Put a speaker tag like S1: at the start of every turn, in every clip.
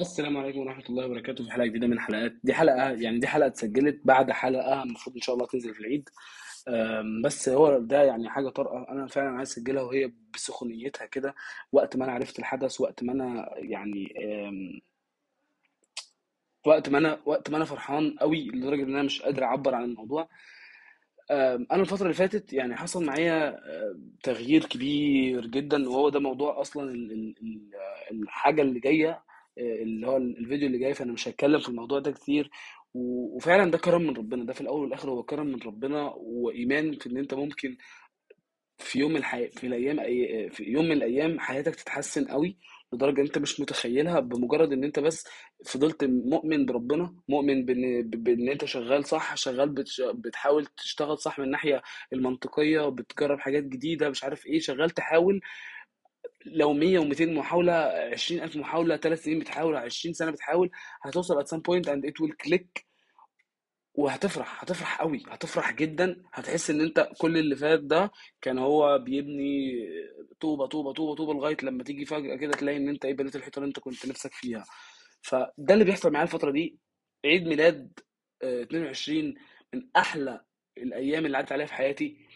S1: السلام عليكم ورحمة الله وبركاته في حلقة جديدة من حلقات دي حلقة يعني دي حلقة اتسجلت بعد حلقة المفروض إن شاء الله تنزل في العيد. بس هو ده يعني حاجة طارئة. أنا فعلا عايز أسجلها وهي بسخونيتها كده وقت ما أنا عرفت الحدث وقت ما أنا يعني وقت ما أنا وقت ما أنا فرحان قوي لدرجة إن أنا مش قادر أعبر عن الموضوع. أم، أنا الفترة اللي فاتت يعني حصل معايا تغيير كبير جدا وهو ده موضوع أصلا ال- ال- ال- الحاجة اللي جاية اللي هو الفيديو اللي جاي فأنا مش هتكلم في الموضوع ده كتير. وفعلا ده كرم من ربنا ده في الأول والآخر هو كرم من ربنا. وإيمان في إن أنت ممكن في يوم الحي... في الأيام أي... في يوم من الأيام حياتك تتحسن قوي لدرجة أنت مش متخيلها بمجرد إن أنت بس فضلت مؤمن بربنا مؤمن بان بإن أنت شغال صح شغال بتش... بتحاول تشتغل صح من الناحية المنطقية بتجرب حاجات جديدة مش عارف إيه شغال تحاول لو 100 و200 محاولة 20000 محاولة 3 سنين بتحاول 20 سنة بتحاول هتوصل at some point and it will click وهتفرح هتفرح قوي هتفرح جدا هتحس إن أنت كل اللي فات ده كان هو بيبني طوبة طوبة طوبة طوبة لغاية لما تيجي فجأة كده تلاقي إن أنت إيه بنيت الحيطة اللي أنت كنت نفسك فيها. فده اللي بيحصل معايا الفترة دي. عيد ميلاد آه، 22 من أحلى الأيام اللي عدت عليها في حياتي.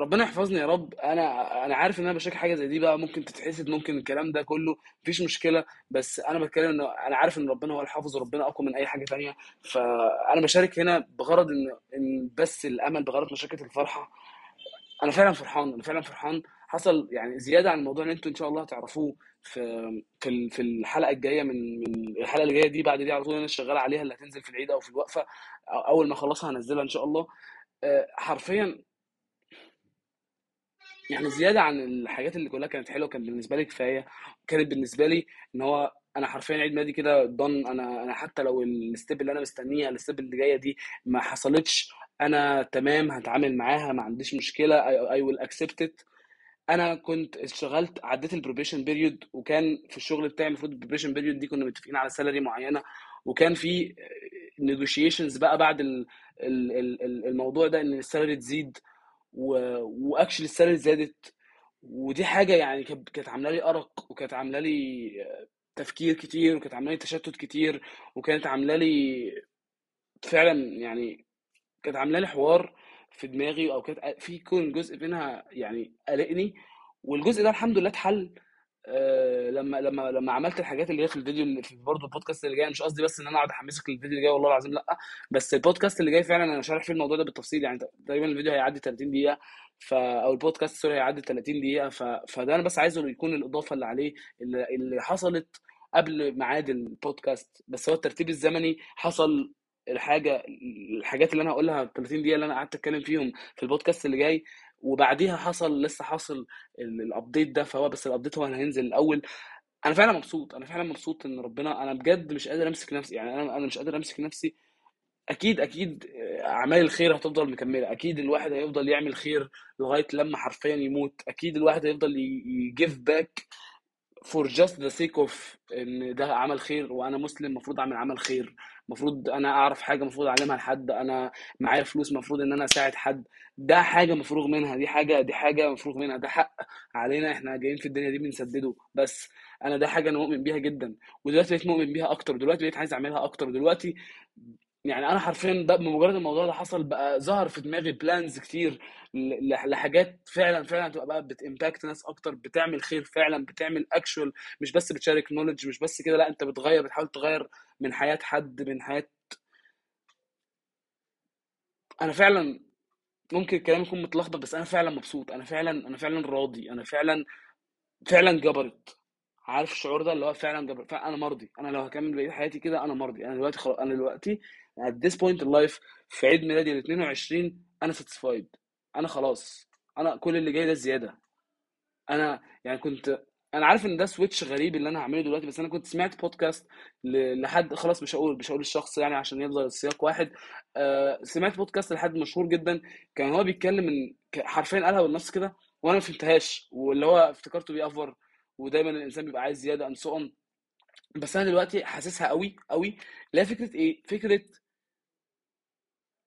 S1: ربنا يحفظني يا رب. أنا أنا عارف إن أنا بشارك حاجة زي دي بقى ممكن تتحسد ممكن الكلام ده كله مفيش مشكلة. بس أنا بتكلم ان أنا عارف إن ربنا هو الحافظ وربنا أقوى من أي حاجة تانية. فأنا بشارك هنا بغرض إن إن بس الأمل بغرض مشاركة الفرحة. أنا فعلا فرحان أنا فعلا فرحان. حصل يعني زيادة عن الموضوع اللي أنتوا إن شاء الله هتعرفوه في في في الحلقة الجاية من من الحلقة اللي جاية دي. بعد دي على طول أنا شغال عليها اللي هتنزل في العيد أو في الوقفة. أول ما أخلصها هنزلها إن شاء الله. آه، حرفيا يعني زيادة عن الحاجات اللي كلها كانت حلوة كان بالنسبة لي كفاية. كانت بالنسبة لي إن هو أنا حرفيا عيد ميلادي كده done أنا أنا حتى لو ال step اللي أنا مستنيها ال step اللي جاية دي ما حصلتش أنا تمام هتعامل معاها ما عنديش I, I will accept it. أنا كنت اشتغلت عديت ال probation period وكان في الشغل بتاعي المفروض ال probation period دي كنا متفقين على salary معينة. وكان في negotiations بقى بعد ال- ال- ال- الموضوع ده إن ال salary تزيد. و actually ال salary زادت. ودي حاجة يعني كانت عاملة لي أرق وكانت عاملة لي تفكير كتير وكانت عاملة لي تشتت كتير وكانت عاملة لي فعلا يعني كانت عاملة لي حوار في دماغي أو كانت في يكون جزء منها يعني قلقني والجزء ده الحمد لله اتحل. آه، لما لما لما عملت الحاجات اللي هي في الفيديو برضه البودكاست اللي جاي مش قصدي بس إن أنا أقعد أحمسك للفيديو اللي جاي والله العظيم لأ بس البودكاست اللي جاي فعلا أنا شارح فيه الموضوع ده بالتفصيل يعني تقريبا الفيديو هيعدي 30 دقيقة ف أو البودكاست sorry هيعدي 30 دقيقة ف... فده أنا بس عايزه يكون الإضافة اللي عليه اللي, اللي حصلت قبل ميعاد البودكاست بس هو الترتيب الزمني حصل الحاجة الحاجات اللي أنا هقولها 30 دقيقة اللي أنا قعدت أتكلم فيهم في البودكاست اللي جاي وبعديها حصل لسه حاصل ال update ده فهو بس ال update هو اللي هينزل الأول. أنا فعلا مبسوط أنا فعلا مبسوط إن ربنا أنا بجد مش قادر أمسك نفسي يعني أنا أنا مش قادر أمسك نفسي. أكيد أكيد أعمال الخير هتفضل مكملة. أكيد الواحد هيفضل يعمل خير لغاية لما حرفيا يموت. أكيد الواحد هيفضل ي give back for just the sake of إن ده عمل خير وأنا مسلم المفروض أعمل عمل خير. المفروض أنا أعرف حاجة المفروض أعلمها لحد أنا معايا فلوس المفروض إن أنا أساعد حد. ده حاجة مفروغ منها دي حاجة دي حاجة مفروغ منها. ده حق علينا إحنا جايين في الدنيا دي بنسدده. بس أنا ده حاجة أنا مؤمن بيها جدا. ودلوقتي بقيت مؤمن بيها أكتر. دلوقتي بقيت عايز أعملها أكتر. دلوقتي يعني أنا حرفيا ده بمجرد الموضوع ده حصل بقى ظهر في دماغي plans كتير لحاجات فعلا فعلا تبقى بقى بت impact ناس أكتر بتعمل خير فعلا بتعمل actual مش بس بتشارك knowledge مش بس كده لأ أنت بتغير بتحاول تغير من حياة حد من حياة أنا فعلا ممكن الكلام يكون متلخبط بس أنا فعلا مبسوط أنا فعلا أنا فعلا راضي أنا فعلا فعلا جبرت. عارف الشعور ده اللي هو فعلا جبر فانا مرضي أنا لو هكمل بقية حياتي كده أنا مرضي. أنا دلوقتي خلاص أنا دلوقتي at this point in life في عيد ميلادي ال 22 أنا satisfied. أنا خلاص. أنا كل اللي جاي ده زيادة. أنا يعني كنت أنا عارف إن ده switch غريب اللي أنا هعمله دلوقتي بس أنا كنت سمعت بودكاست لحد خلاص مش هقول مش هقول الشخص يعني عشان يفضل السياق واحد. آه سمعت بودكاست لحد مشهور جدا كان هو بيتكلم إن حرفيا قالها بالنص كده وأنا ما فهمتهاش واللي هو افتكرته بيأفور ودايما الإنسان بيبقى عايز زيادة so on. بس أنا دلوقتي حاسسها قوي قوي هي فكرة إيه؟ فكرة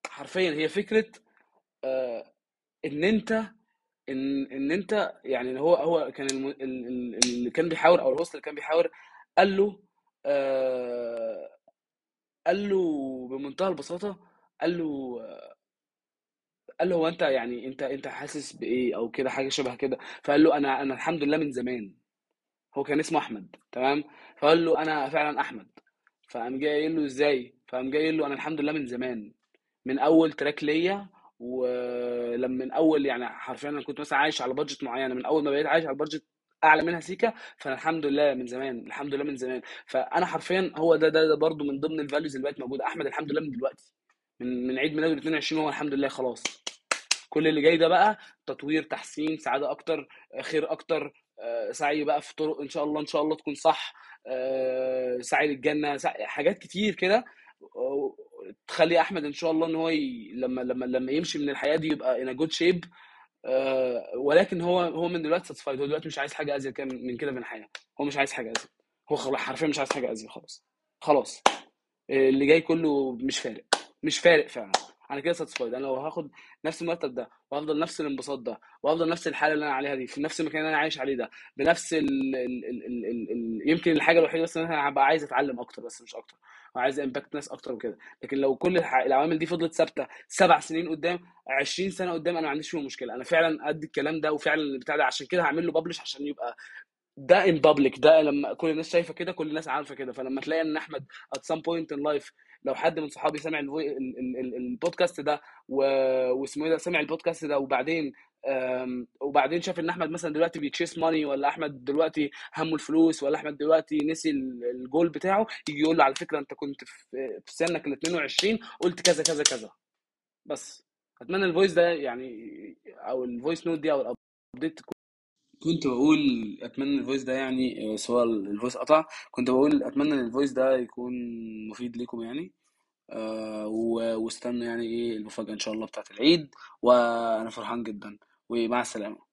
S1: حرفيا هي فكرة آه إن أنت إن إن أنت يعني هو هو كان الم... ال- ال- اللي كان بيحاور أو الهوست اللي كان بيحاور قال له آه قال له بمنتهى البساطة قال له قال له هو أنت يعني أنت أنت حاسس بإيه أو كده حاجة شبه كده. فقال له أنا أنا الحمد لله من زمان. هو كان اسمه أحمد تمام؟ فقال له أنا فعلا أحمد. فقام جاي قايل له إزاي؟ فقام جاي قايل له أنا الحمد لله من زمان من أول track ليا ولما من أول يعني حرفيا أنا كنت مثلا عايش على budget معينة من أول ما بقيت عايش على budget أعلى منها سيكا فأنا الحمد لله من زمان الحمد لله من زمان. فأنا حرفيا هو ده ده, ده برضو من ضمن ال values اللي بقت موجودة. أحمد الحمد لله من دلوقتي من من عيد ميلاده 22 هو الحمد لله خلاص. كل اللي جاي ده بقى تطوير تحسين سعادة أكتر خير أكتر سعي بقى في طرق إن شاء الله إن شاء الله تكون صح آه، سعي للجنة سعي حاجات كتير كده آه، تخلي أحمد إن شاء الله إن هو ي... لما لما لما يمشي من الحياة دي يبقى good shape آه، ولكن هو هو من دلوقتي ساتسفايد هو دلوقتي مش عايز حاجة أزيد من كده من الحياة هو مش عايز حاجة أزيد هو خلاص حرفيا مش عايز حاجة أزيد خلاص خلاص اللي جاي كله مش فارق مش فارق فعلا. أنا كده ساتسفايد أنا لو هاخد نفس المرتب ده وهفضل نفس الانبساط ده وهفضل نفس الحالة اللي أنا عليها دي في نفس المكان اللي أنا عايش عليه ده بنفس ال ال ال ال ال ال يمكن الحاجة الوحيدة بس إن أنا هبقى عايز أتعلم أكتر بس مش أكتر. وعايز impact ناس أكتر وكده. لكن لو كل العوامل دي فضلت ثابتة سبع سنين قدام 20 سنة قدام أنا ما عنديش فيهم مشكلة. أنا فعلا قد الكلام ده وفعلا البتاع ده عشان كده هعمل له publish عشان يبقى ده in public ده لما كل الناس شايفة كده كل الناس عارفة كده فلما تلاقي إن أحمد at some point in life لو حد من صحابي سمع البودكاست ده. واسمه إيه ده سمع البودكاست ده وبعدين. وبعدين شاف إن أحمد مثلا دلوقتي بي chase money ولا أحمد دلوقتي همه الفلوس ولا أحمد دلوقتي نسي ال- الجول بتاعه يجي يقول له على فكرة أنت كنت في سنك ال 22 قلت كذا كذا كذا بس أتمنى ال voice ده يعني أو ال voice note دي أو ال update كنت بقول أتمنى ال voice ده يعني آه، سواء ال voice قطع كنت بقول أتمنى إن ال voice ده يكون مفيد ليكم يعني آه واستنوا يعني إيه المفاجأة إن شاء الله بتاعت العيد وأنا فرحان جدا ومع السلامة.